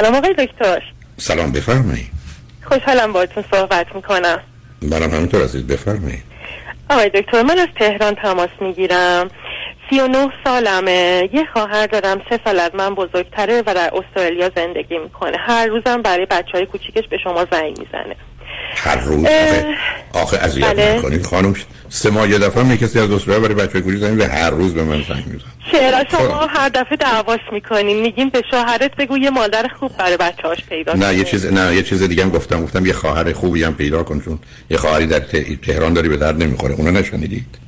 سلام آقای دکتر. سلام بفرمایید خوشحالم باهاتون صحبت می‌کنم. منم همینطور عزیز بفرمایید آقای دکتر من از تهران تماس می‌گیرم. سی و نه سالمه. یه خواهر دارم سه سال از من بزرگتره و در استرالیا زندگی می‌کنه. هر روزم برای بچه های کوچیکش به شما زنگ می‌زنه. هر روز آخه آخه اذیت بله. نکنید. خانم سه ماه یه دفعه می کسی از استرالیا برای بچه به هر روز به من زنگ می‌زنه. چرا؟ شما خب. هر دفعه دعواش می‌کنین. میگین به شوهرت بگو یه مادر خوب برای بچه هاش پیدا نه یه. چیز نه یه چیز دیگه هم گفتم. گفتم یه خواهر خوبی هم پیدا کن چون یه خواهری در ته- تهران داری به درد نمی‌خوره. اونو نشنیدید؟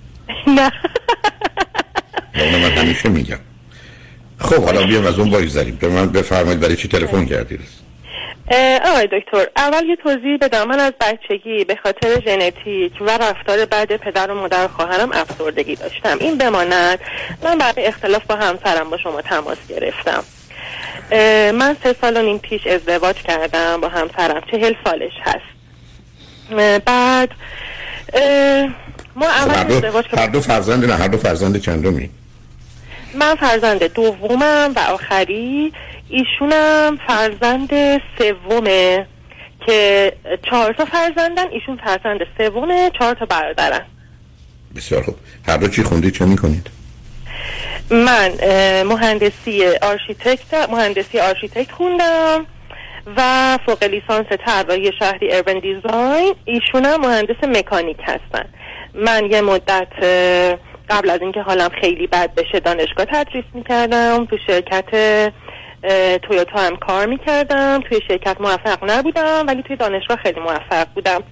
نه. و اونو من همیشه میگم. خب حالا بیام از اون بایگذاریم به من بفرمایید برای چی تلفن کردید؟ اه، آقای دکتر اول یه توضیح بدم. من از بچگی به خاطر ژنتیک و رفتار بعد پدر و مادر و خواهرم افسردگی داشتم. این بماند. من برای اختلاف با همسرم با شما تماس گرفتم. من سه سال و نیم پیش ازدواج کردم با همسرم. چهل سالش هست. بعد ما خب هر اول دو ازدواج هر دو فرزند نه هر دو فرزند چندمی؟ من فرزند دومم و آخری. ایشونم فرزند سومه که چهار تا فرزندن ایشون فرزند سومه چهار تا برادرن. بسیار خوب. هر دو چی خوندید چه می‌کنید؟ من مهندسی آرشیتکت مهندسی آرشیتکت خوندم و فوق لیسانس طراحی شهری urban design ایشونم مهندس مکانیک هستن. من یه مدت قبل از اینکه حالم خیلی بد بشه دانشگاه تدریس می‌کردم تو شرکت تویوتا هم کار می‌کردم. توی شرکت موفق نبودم ولی توی دانشگاه خیلی موفق بودم.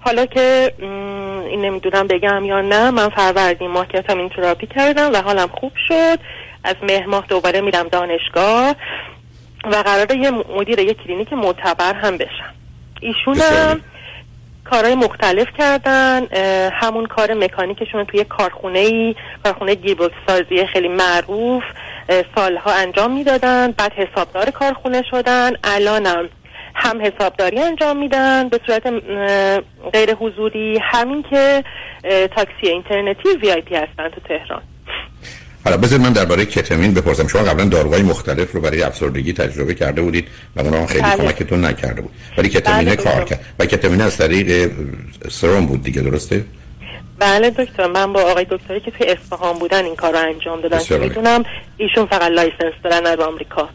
حالا که این نمی‌دونم بگم یا نه من فروردین ماه ketamine therapy کردم و حالم خوب شد. از مهر ماه دوباره میرم دانشگاه و قراره یه مدیر یه کلینیک معتبر هم بشم. ایشونم بسیار. کارهای مختلف کردن همون کار مکانیکشون توی کارخونه ای کارخونه گیربکس سازی خیلی معروف. سالها انجام می‌دادن بعد حسابدار کارخونه شدن الانم هم حسابداری انجام میدن به صورت غیر حضوری همین که تاکسی اینترنتی وی آی پی هستن تو تهران. حالا بذارید من درباره کتامین بپرسم. شما قبلا داروهای مختلف رو برای افسردگی تجربه کرده بودید و اونا خیلی بله. کمکتون نکرده بود. ولی کتامین بله، کار درست. کرد. و کتامین از طریق سرم بود دیگه درسته؟ بله دکتر من با آقای دکتری که توی اصفهان بودن این کار رو انجام دادن که. می‌دونم ایشون فقط license دارن از آمریکا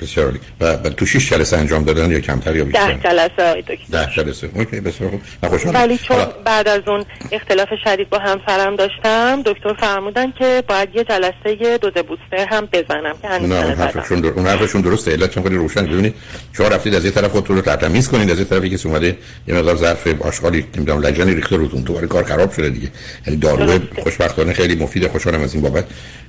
بسیار عالی. و, تو 6 جلسه انجام دادن یا کمتر یا بیشتر؟ ده جلسه آقای دکتر. ده جلسه. okay بسیار خوب. من خوشحالم. ولی چون حالا، بعد از اون اختلاف شدید با همسرم داشتم دکتر فرمودن که باید یه جلسه دوز booster هم بزنم که نه اون. حرفشون در... اون حرفشون درسته. علت خیلی روشن. ببینید شما رفتید از یه طرف خودتون رو ترتمیز کنید از یه طرفی که اومده یه مقدار ظرف آشغالی نمی‌دونم لجنی ریخته روتون دوباره کار خراب شده دیگه. یعنی دارو درسته. خوشبختانه خیلی مفیده. خوشحالم از این بابت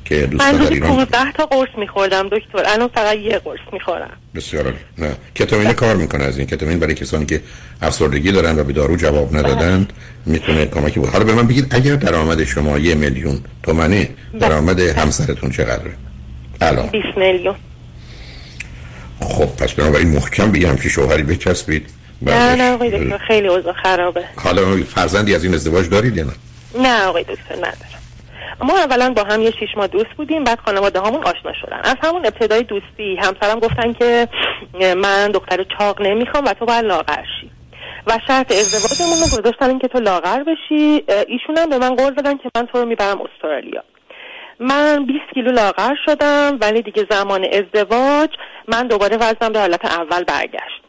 که من دوستان در ایران 15 تا قرص میخوردم دکتر. الان فقط یه قرص. می‌خورم. بسیار. نه. کتامین کار می‌کنه از این. کتامین برای کسانی که افسردگی دارن و به دارو جواب ندادن می‌تونه کمکی بود حالا به من بگید اگر درآمد شما یه میلیون تومنه درآمد همسرتون چقدره؟ الان. 20 میلیون. خب پس بنابراین محکم یه همچی شوهری بچسبید. نه نه آقای دکتر خیلی اوضاع خرابه. حالا فرزندی از این ازدواج دارید یا نه؟ نه آقای دکتر ندارم. ما اولا با هم یه شیش ماه دوست بودیم بعد خانواده همون آشنا شدن. از همون ابتدای دوستی همسرم گفتن که من دختر چاق نمی‌خوام و تو باید لاغر شی. و شرط ازدواجمون رو گذاشتن این که تو لاغر بشی. ایشون هم به من قول دادن که من تو رو می‌برم استرالیا. من 20 کیلو لاغر شدم ولی دیگه زمان ازدواج من دوباره وزنم به حالت اول برگشت.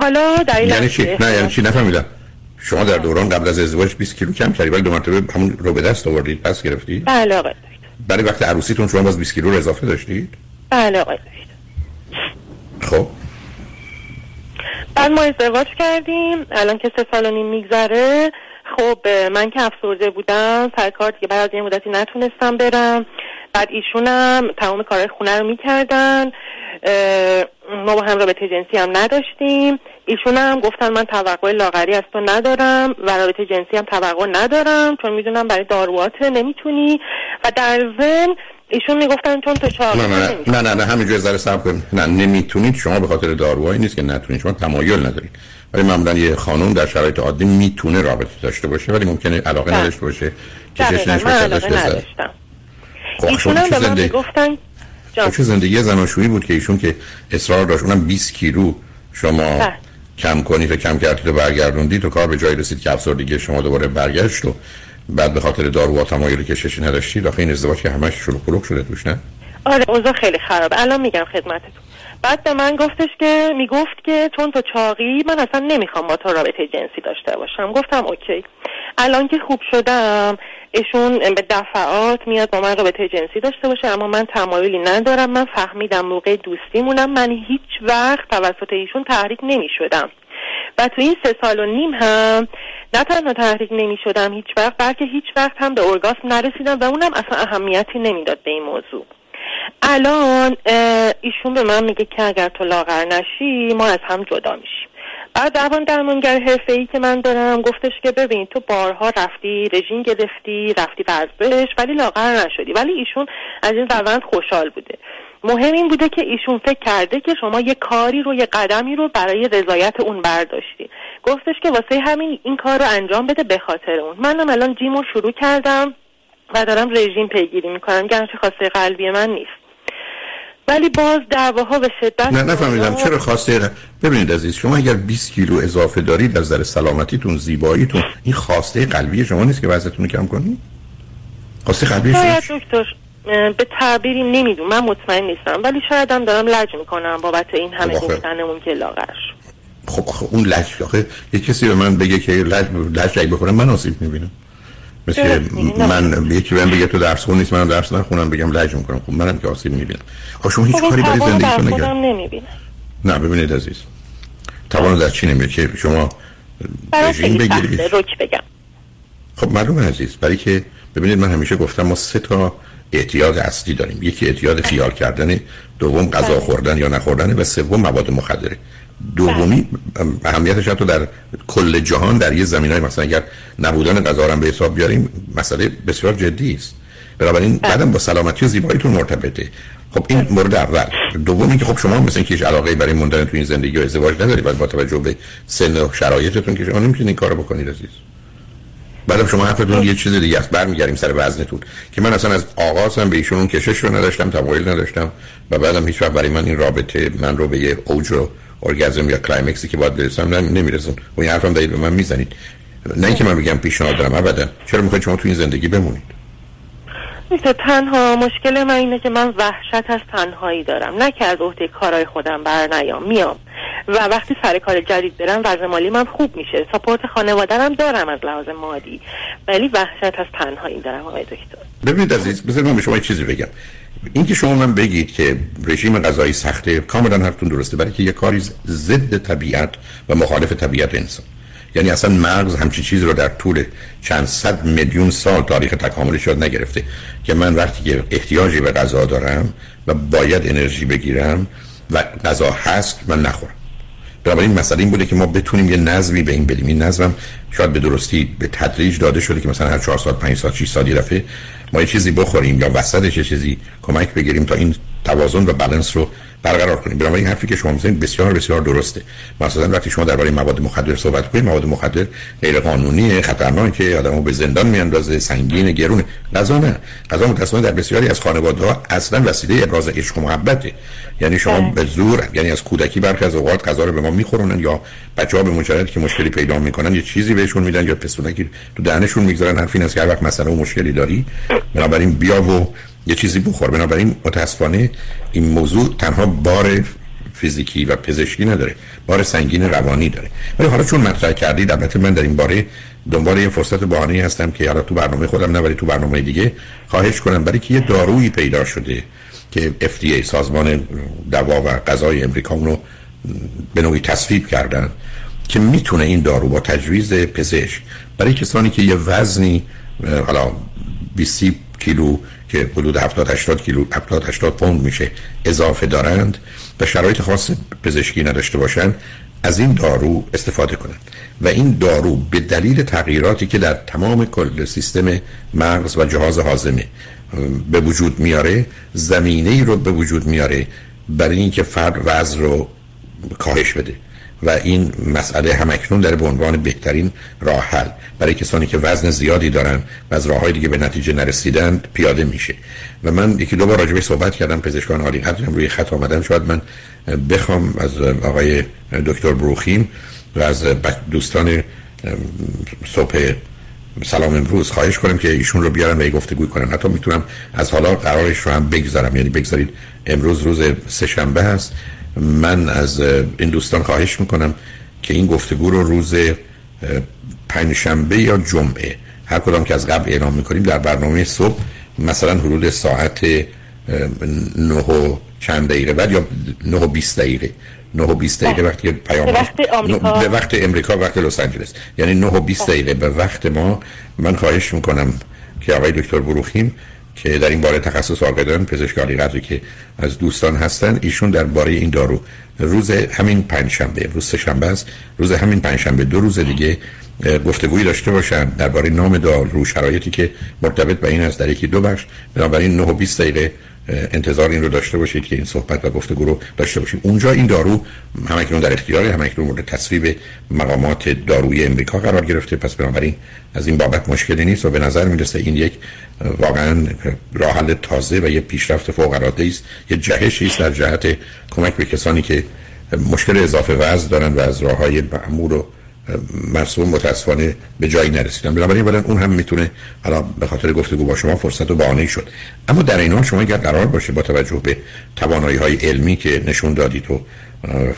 حالا در این یعنی چی؟ نه یعنی چی؟ نفهمیدم. شما در دوران قبل از ازدواج 20 کیلو کم کردید ولی دو مرتبه همون رو به دست آوردید پس گرفتید بله آقای دکتر. برای وقت عروسیتون شما باز 20 کیلو رو اضافه داشتید؟ بله آقای خب. بعد ما ازدواج کردیم الان که سه سال و نیم میگذره. خب من که افسرده بودم سر کار دیگه بعد از یه مدتی نتونستم برم. بعد ایشونم تمام کارهای خونه رو می‌کردن. ما با هم رابطه جنسی هم نداشتیم. ایشونم گفتن من توقع لاغری از تو ندارم و رابطه جنسی هم توقع ندارم چون می‌دونم برای داروات نمی‌تونی. و در ضمن ایشون می‌گفتن چون تو چاق نه نه نه نه نه همینجوری ذره صبر کنید نه نمی‌تونید. شما به خاطر داروهایی نیست که نتونید. شما تمایل ندارید. ولی معمولا یه خانم در شرایط عادی می‌تونه رابطه داشته باشه ولی ممکنه علاقه بله. نداشته باشه کشش دقیقاً نشه ایشون شما هم به من زندگی- می‌گفتن چه زندگی زناشویی بود که ایشون که اصرار داشت. اونم 20 کیلو شما ده. کم کنید و کم کردید و برگردوندید و کار به جایی رسید که افسردگی شما دوباره برگشت و بعد به خاطر دارو و تمایل کششی نداشتید. آخه این ازدواج که همش شلوغ پلوغ شده توش نه؟ آره اوضاع خیلی خرابه الان میگم خدمتتون. بعد به من گفتش که می‌گفت که چون تو چاقی من اصلا نمی‌خوام با تو رابطه جنسی داشته باشم. گفتم اوکی. الان که خوب شدم ایشون به دفعات میاد با من رابطه جنسی داشته باشه اما من تمایلی ندارم. من فهمیدم موقع دوستیمونم. من هیچ وقت توسط ایشون تحریک نمی شدم و تو این سه سال و نیم هم نه تنها تحریک نمی شدم هیچ وقت بلکه هیچ وقت هم به ارگاسم نرسیدم و اونم اصلا اهمیتی نمی‌داد به این موضوع. الان ایشون به من میگه که اگر تو لاغر نشی ما از هم جدا میشیم. دوان درمانگر حرفه ای که من دارم گفتش که ببین تو بارها رفتی رژیم گرفتی رفتی ورزش ولی لاغر نشدی. ولی ایشون از این روند خوشحال بوده. مهم این بوده که ایشون فکر کرده که شما یه کاری رو یه قدمی رو برای رضایت اون برداشتی. گفتش که واسه همین این کار رو انجام بده به خاطر اون. منم الان جیم رو شروع کردم و دارم رژیم پیگیری می‌کنم گرچه خواسته قلبی من نیست. ولی باز دعواها به شدت نه نفهمیدم. چرا خواسته؟ ببینید عزیز شما اگر 20 کیلو اضافه دارید از نظر سلامتیتون زیباییتون این خواسته قلبی شما نیست که وزنتون کم کنید خواسته قلبی شما دکتر به تعبیری نمی‌دونم. من مطمئن نیستم. ولی شاید هم دارم لج می‌کنم بابت این همه خب گفتنمون که لاغرش خب آخه اون لج آخه یه کسی به من بگه که لج لج بخورم من آسیب می‌بینم. مثل من یکی بهم بگه تو درس خون نیست من درس نخونم بگم لج می‌کنم. خب منم که آسیب می‌بینم. آخه شما هیچ خب کاری برای زندگیتون نگرد نه ببینید عزیز. توان در چی نمیاد که شما رژیم بگیرید. بگم. خب معلومه عزیز برای که ببینید من همیشه گفتم ما سه تا اعتیاد اصلی داریم. یکی اعتیاد خیال کردن دوم غذا بله. خوردن یا نخوردن و سوم مواد مخدره. دومی اهمیتش حتی در کل جهان در یه زمین های مثلا اگر نبودن غذا به حساب بیاریم مسئله بسیار جدی است. بنابراین بله. بعدم با سلامتی و زیباییتون مرتبطه. خب این مورد اول. دومی که خب شما مثلا که علاقه برای موندن تو این زندگی و ازدواج ندارید با توجه به سن و شرایطتون که شما نمی‌تونید این کارو بکنید عزیز. بعدم شما حرفتون یه چیز دیگه است. برمیگردیم سر وزنتون. که من اصلا از آغاز هم به ایشون اون کشش رو نداشتم تمایل نداشتم و بعدم هیچ وقت برای من این رابطه من رو به یه اوج رو ارگازم یا کلایمکسی که باید برسم نمیرسون. و این حرفم دارید به من می‌زنید. نه اینکه من بگم پیشنهاد دارم ابدا. چرا می‌خواید شما تو این زندگی بمونید؟ تنها مشکل من اینه که من وحشت از تنهایی دارم. نه که از عهده کارهای خودم بر نیام میام. و وقتی سر کار جدید برم وضع مالی من خوب میشه. ساپورت خانوادرم دارم از لحاظ مادی ولی وحشت از تنهایی دارم آقای دکتر. ببینید عزیز بذارید من به شما چیزی بگم. اینکه شما من بگید که رژیم غذایی سخته کاملا حرفتون درسته برای که یه کاری ضد طبیعت و مخالف طبیعت انسان. یعنی اصلا مغز همچی چیز رو در طول چند صد میلیون سال تاریخ تکاملش یاد نگرفته که من وقتی که احتیاجی به غذا دارم و باید انرژی بگیرم و غذا هست من نخورم. بنابراین مسئله این بوده که ما بتونیم یه نظمی به این بدیم. این نظم شاید به درستی به تدریج داده شده که مثلا هر 4 سال 5 سال 6 سال دفعه ما یه چیزی بخوریم یا وسطش یه چیزی کمک بگیریم تا این توازن و بالانس رو برقرار کنیم. بنابراین حرفی که شما می‌زنید بسیار بسیار درسته. مثلا وقتی شما درباره مواد مخدر صحبت کنید مواد مخدر غیر قانونی خطرناکه آدمو به زندان میاندازه سنگین گرونه. غذا نه. غذا متأسفانه در بسیاری از خانواده ها اصلا وسیله ابراز عشق و محبته. یعنی شما بله. به زور یعنی از کودکی برخی از اوقات غذا رو به ما میخورونن یا بچه‌ها به مجرد که مشکلی پیدا می‌کنن یه چیزی بهشون میدن یا پستونکی تو دهنشون می‌گذارن. حرفی است که هر وقت و مشکلی داری بنابراین بیا و یه چیزی بخور. بنابراین متاسفانه این موضوع تنها بار فیزیکی و پزشکی نداره بار سنگین روانی داره. ولی حالا چون مطرح کردید البته من در این باره دنبال یه فرصت بهانه‌ای هستم که حالا تو برنامه خودم نه تو برنامه دیگه خواهش کنم. برای که یه دارویی پیدا شده که FDA سازمان دوا و غذای امریکا رو به نوعی تصویب کردن که می‌تونه این دارو با تجویز پزشک برای کسانی که یه وزنی حالا 20 کیلو که حدود 70 80 کیلو 70 80 پوند میشه اضافه دارند و شرایط خاص پزشکی نداشته باشند از این دارو استفاده کنند. و این دارو به دلیل تغییراتی که در تمام کل سیستم مغز و جهاز هاضمه به وجود میاره زمینه ای رو به وجود میاره برای اینکه فرد وزن رو کاهش بده. و این مسئله همکنون در به عنوان بهترین راه حل. برای کسانی که وزن زیادی دارن و از راه های دیگه به نتیجه نرسیدند پیاده میشه. و من یکی دو بار راجبه صحبت کردم پزشکان عالی. قدرم روی خط آمدن شاید من بخوام از آقای دکتر بروخیم و از دوستان صبح سلام امروز خواهش کنم که ایشون رو بیارن و گفتگو کنن. حتی می‌تونم از حالا قرارش رو هم بگذارم. یعنی بگذارید امروز روز سه شنبه هست من از این دوستان خواهش می‌کنم که این گفتگو رو روز پنج شنبه یا جمعه هر کدام که از قبل اعلام می‌کنیم در برنامه صبح مثلا حدود ساعت نه و چند دقیقه بعد یا نه و بیست دقیقه. نه و بیست دقیقه بله. وقتی پیام به وقت امریکا وقت لس آنجلس. یعنی نه و بیست دقیقه به وقت ما. من خواهش می‌کنم که آقای دکتر بروخیم که در این باره تخصص آقای پزشکاری قدری که از دوستان هستن ایشون درباره این دارو. روز همین پنجشنبه روز شنبه است. روز همین پنجشنبه دو روز دیگه گفتگویی داشته باشن. درباره نام دارو شرایطی که مرتبط به این است در یکی دو بخش. بنابراین 9 و 20 دقیقه انتظار این رو داشته باشید که این صحبت و گفتگو رو داشته باشیم. اونجا این دارو همکنون در اختیار همکنون مورد تصویب مقامات داروی امریکا قرار گرفته. پس بنابراین از این بابت مشکلی نیست و به نظر می‌رسه این یک واقعا راه حل تازه و یه پیشرفت فوق العاده است. یه جهشی است در جهت کمک به کسانی که مشکل اضافه وزن دارن و از راه های معمول و مرسوم متاسفانه به جایی نرسیدن بنابراین ولی اون هم می‌تونه حالا به خاطر گفتگو با شما فرصت و بهانه شد. اما در این حال شما اگر قرار باشه با توجه به توانایی های علمی که نشون دادید و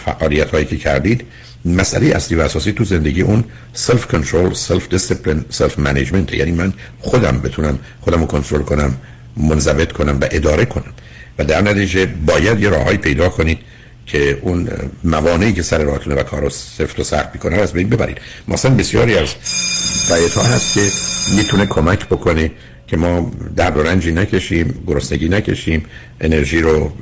فعالیت هایی که کردید مسئله اصلی و اساسی تو زندگی اون self control self discipline self management یعنی من خودم بتونم خودم رو کنترل کنم منضبط کنم و اداره کنم. و در نتیجه باید یه راههایی پیدا کنید که اون موانعی که سر راهتونه و کار رو سفت و سخت می‌کنه از بین ببرید. مثلا بسیاری از ها هست که می‌تونه کمک بکنه که ما درد و رنجی نکشیم گرسنگی نکشیم انرژی رو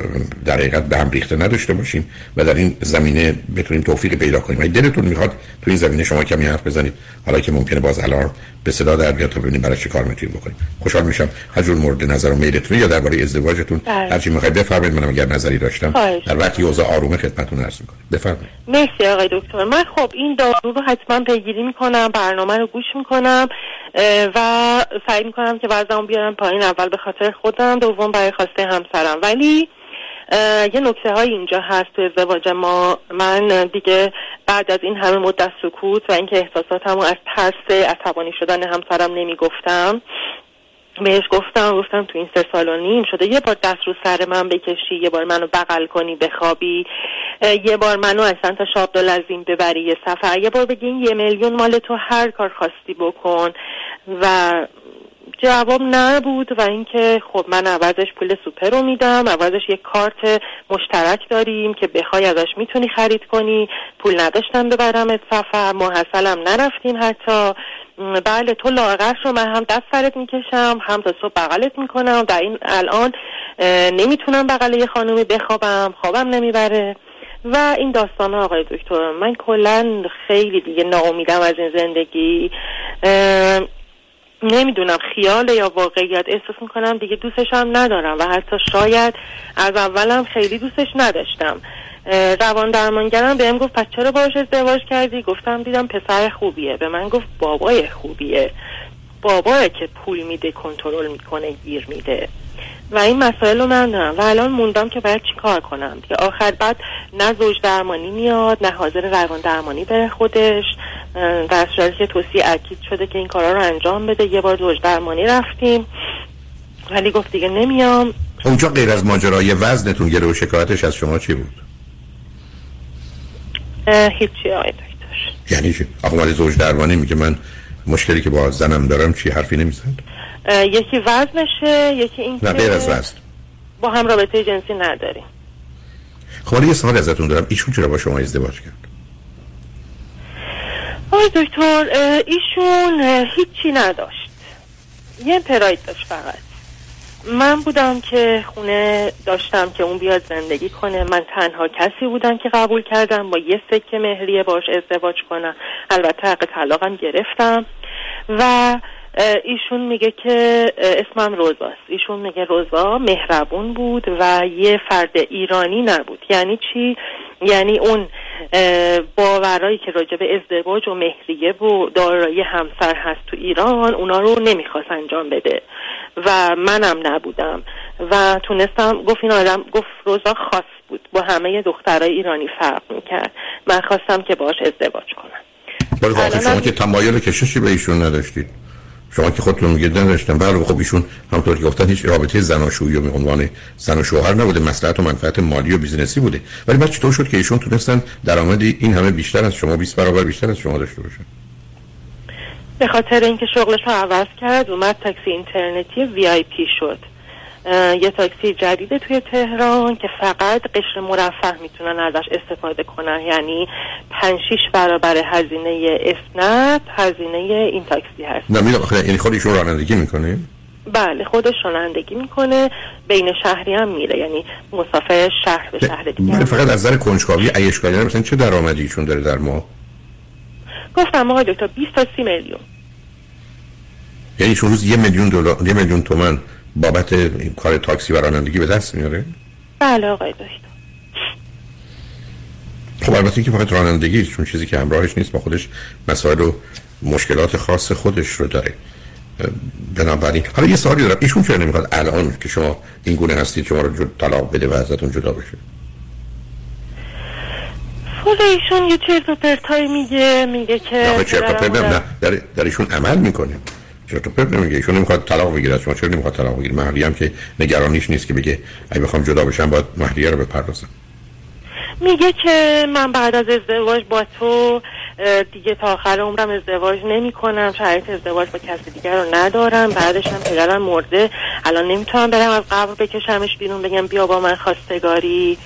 در حقیقت به هم ریخته نداشته باشیم و در این زمینه بتونیم توفیق پیدا کنیم. اگه دلتون می‌خواد تو این زمینه شما کمی حرف بزنید. حالا که ممکنه باز الان به صدا در بیاد تا ببینیم برای چه کار می‌تونیم بکنیم. خوشحال میشم هر جور مورد نظر و میلتون یا درباره ازدواجتون. بله. هر چی می‌خواید بفرمایید منم اگر نظری داشتم در وقتی اوضاع آرومه خدمتتون عرض می‌کنم. بفرمایید. مرسی آقای دکتر. من خب این دارو رو حتما پیگیری می‌کنم برنامه رو گوش می‌کنم و سعی می‌کنم که وزنم بیارم پایین اول به خاطر خودم دوم برای خواسته همسرم. ولی یه نکته های اینجا هست تو ازدواج ما. من دیگه بعد از این همه مدت سکوت و اینکه احساساتمو از ترس عصبانی شدن همسرم نمی‌گفتم. بهش گفتم گفتم تو این سه سال و نیم شده. یه بار دست رو سر من بکشی یه بار منو بغل کنی بخوابی. یه بار منو اصلا تا شاب لازیم ببری یه سفر یه بار بگی یه میلیون مال تو هر کار خواستی بکن. و جواب نبود و اینکه خب من عوضش پول سوپر رو میدم عوضش یه کارت مشترک داریم که بخوای ازش می‌تونی خرید کنی. پول نداشتم ببرم سفر محصلم نرفتیم حتی. بله تو لاغش رو من هم دست سرت می‌کشم هم تا صبح بغلت می‌کنم در این الان نمی‌تونم بغل یه خانومی بخوابم خوابم نمی‌بره. و این داستان آقای دکتر من کلا خیلی دیگه ناامیدم از این زندگی. نمی‌دونم خیال یا واقعیت احساس می‌کنم دیگه دوستش هم ندارم و حتی شاید از اولم خیلی دوستش نداشتم. روان درمانگرم بهم گفت پس چرا باش ازدواج کردی؟ گفتم دیدم پسر خوبیه. به من گفت بابای خوبیه. بابای که پول میده کنترل می‌کنه گیر میده. و این مسائل رو من دارم. و الان موندم که باید چی کار کنم؟ دیگه آخر بعد نه زوج درمانی میاد نه حاضر روان درمانی بره خودش. در صورتی که توصیه اکید شده که این کارا رو انجام بده. یه بار زوج درمانی رفتیم. ولی گفت دیگه نمیام. اونجا غیر از ماجرای وزنتون گره و شکایتش از شما چی بود؟ هیچی آقای دکتر. یعنی چی؟ آقا زوج درمانی میگه من مشکلی که با زنم دارم چی؟ حرفی نمی‌زد؟ یکی وزنشه یکی این نه غیر از وزن. با هم رابطه جنسی نداریم. خب یه سوال ازتون دارم. ایشون چرا با شما ازدواج کرد؟ آقای دکتر ایشون هیچی نداشت. یه پراید داشت فقط. من بودم که خونه داشتم که اون بیاد زندگی کنه. من تنها کسی بودم که قبول کردم. با یه سکه مهریه باش ازدواج کنم. البته حق طلاقم گرفتم. و ایشون میگه که اسمم روزاست ایشون میگه روزا مهربون بود و یه فرد ایرانی نبود. یعنی چی؟ یعنی اون باورایی که راجع به ازدواج و مهریه و دارایی همسر هست تو ایران اونا رو نمی‌خواست انجام بده. و منم نبودم. و تونستم گفت این آدم گفت روزا خاص بود. با همه دخترای ایرانی فرق می‌کرد. من خواستم که باش ازدواج کنم. ولی شما که تمایل کششی به ایشون نداشتید. شما که خودتون میگید نداشتن بله خب ایشون همونطور که گفتن هیچ رابطه زناشویی و عنوان زن و شوهر نبوده مصلحت و منفعت مالی و business ی بوده. ولی بعد چطور شد که ایشون تونستن درآمدی این همه بیشتر از شما 20 برابر بیشتر از شما داشته باشن؟ به خاطر اینکه شغلش رو عوض کرد اومد تاکسی اینترنتی VIP شد. یه تاکسی جدیده توی تهران که فقط قشر مرفه می‌تونن ازش استفاده کنن. یعنی پنج شیش برابر هزینه اسنپ هزینه این تاکسی هست. نه می‌دونم. یعنی خودشون رانندگی می‌کنه؟ بله خودش رانندگی می‌کنه. بین شهری هم میره. یعنی مسافر شهر به شهر دیگه فقط از نظر کنجکاوی عیشکاری مثلا چه درآمدی ایشون داره در ماه؟ گفتم آقای دکتر 20 تا 30 میلیون. یعنی چون روز یه میلیون دلار یه میلیون تومن بابت این کار تاکسی و رانندگی به دست میاره؟ بله آقای دکتر. خب البته که فقط رانندگی چون چیزی که همراهش نیست با خودش مسائل و مشکلات خاص خودش رو داره. بنابراین حالا یه سوالی دارم. ایشون چرا نمی‌خواد الان که شما این گونه هستید شما رو طلاق بده و ازتون جدا بشه؟ خود ایشون یه چرت و پرتای میگه میگه که نه چرت و پرت نه در, در ایشون عمل می‌کنه. چرت و پرت نمیگه. ایشون نمی‌خواد طلاق بگیره. شما چرا نمی‌خواد طلاق بگیره؟ مهریه هم که نگرانیش نیست که بگه اگه بخوام جدا بشم باید مهریه رو بپردازم. میگه که من بعد از ازدواج با تو دیگه تا آخر عمرم ازدواج نمی کنم شرایط ازدواج با کسی دیگر رو ندارم. بعدش هم پدرم مرده. الان نمی‌تونم برم از قبر بکشمش بیرون. بگم بیا با من خواستگاری.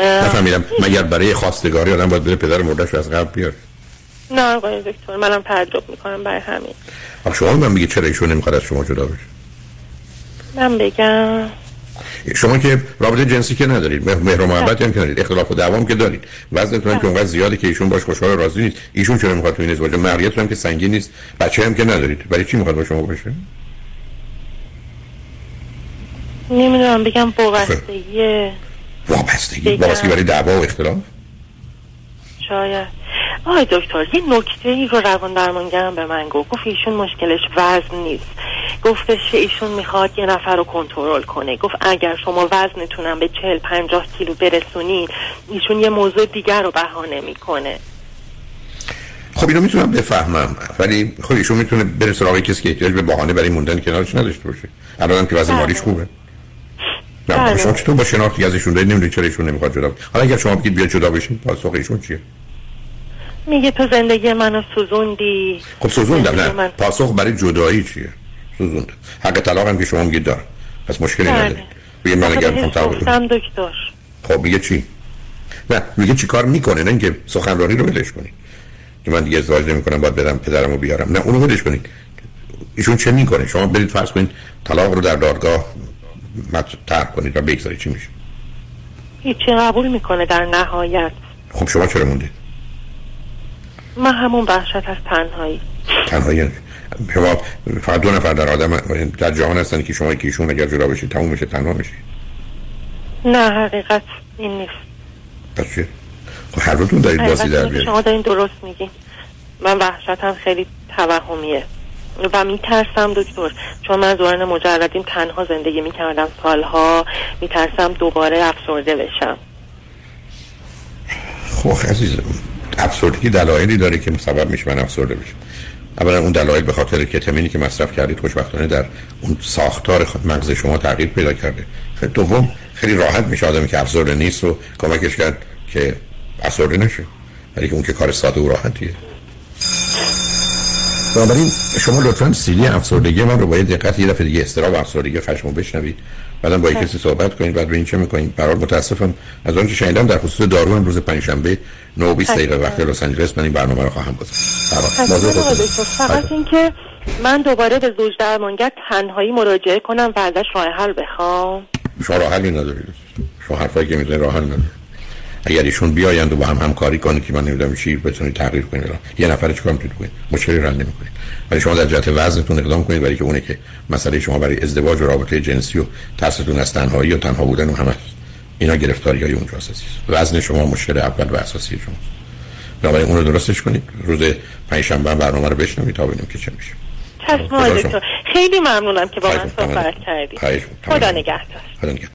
نفهمیدم. مگر برای خواستگاری آدم باید بره پدر مردش از قبل بیار نه آقای دکتر منم تعجب می‌کنم برای همین. شما من میگه چرا ایشون نمی‌خواد از شما جدا بشه. من بگم. شما که رابطه جنسی که ندارید مهر و محبت هم که ندارید اختلاف و دوام که دارید. وزنتون هم که اونقدر زیاده که ایشون باش خوشحال و راضی نیست. ایشون چرا می‌خواد تو این ازدواج؟ مهریتون هم که سنگین نیست. بچه هم که ندارید. برای چی می‌خواد با شما بشه نمی‌دونم بگم وابستگی وابستگی؟ وابستگی برای دعوا و اختلاف؟ شاید. آقای دکتر یه نکته ای رو روان درمانگرم به من گفت. گفت ایشون مشکلش وزن نیست. گفتش ایشون می‌خواد یه نفر رو کنترل کنه. گفت اگر شما وزنتونم به چهل پنجاه کیلو برسونید ایشون یه موضوع دیگر رو بهانه می‌کنه. خب اینو می‌تونم بفهمم. ولی خب ایشون می‌تونه بره سراغ کسی که احتیاج به بهانه برای موندن کنارش نداشته باشه. الان که وزن بله. مالیش خوبه. نه بله. شما چطور با شناختی از ایشون دارید؟ نمی‌دونید چرا ایشون نمی‌خواد جدا حالا اگر شما بگید بیا جدا بشین پاسخ ایشون چیه؟ میگه تو زندگی منو سوزوندی. خب سوزوندم نه. من... پاسخ برای جدایی چیه؟ سوزوند. حق طلاق هم که شما میگید دار پس مشکلی بله. ندارید بگید من اگر می‌خوام طلاق دکتر. خب میگه چی؟ نه میگه چی کار می‌کنه؟ نه اینکه سخنرانی رو ولش کنید که من دیگه ازدواج نمی‌کنم باید بدم پدرمو بیارم. نه اونو ولش کنید ایشون چه می‌کنه؟ شما برید فرض کنید طلاق رو در دادگاه مطرح کنید و بگذارید. چی میشه؟ هیچی قبول می‌کنه در نهایت. خب شما چرا موندید؟ من همون وحشت از تنهایی. تنهایی؟ فقط دو نفر در آدم در جهان هستن که شما که ایشون اگر جدا بشید تموم میشه تنها میشه نه حقیقت این نیست. پس؟ خب هر روتون دارید بازی در بیارید شما دارین درست میگین. من وحشتم خیلی توهمیه. و میترسم دکتر چون من دوران مجردیم تنها زندگی می‌کردم. سالها میترسم دوباره افسرده بشم. خب عزیزم افسردگی دلایلی داره که سبب میشه من افسرده بشم. اولا اون دلایل به خاطر کتامینی که مصرف کردید خوشبختانه در اون ساختار مغز شما تغییر پیدا کرده. دوم خیلی راحت میشه آدمی که افسرده نیست و کمکش کرد که افسرده نشه. ولی اون که کار ساده و راحتیه. بنابراین شما لطفا سیلی افسردگی من رو با دقت یه دفعه دیگه استراب افسردگی خشمو بشنوید. بعدم با کسی صحبت کنید بعد ببینید چه می‌کنید؟ برای متاسفم. از آنچه شنیدم در خصوص دارو هم روز پنجشنبه 9 20 دقیقه وقت لس آنجلس من این برنامه رو خواهم گذاشت. فقط اینکه من دوباره به زوج درمانگر تنهایی مراجعه کنم و ازش راه حل بخوام. شما راه حلی ندارید. شما حرفایی که می‌زنید راه حل ندارید. اگر ایشون بیایند و با هم همکاری کنید که من نمی‌دونم چی بتونی تغییر کنید. یه نفر چیکار می‌تونید کنید؟ مشکلی حل نمی‌کنید. ولی شما در جهت وزنتون اقدام کنید برای که اونه که مسئله شما برای ازدواج و رابطه جنسی و ترستون از تنهایی و تنها بودن و همه اینا گرفتاری های اونجا اساسی وزن شما مشکل اول و اساسی شما بنابراین اون رو درستش کنید. روز پنجشنبه برنامه رو بشنوید تا ببینیم که چه میشه. خیلی ممنونم که با من صحبت کردید خدا نگهدار.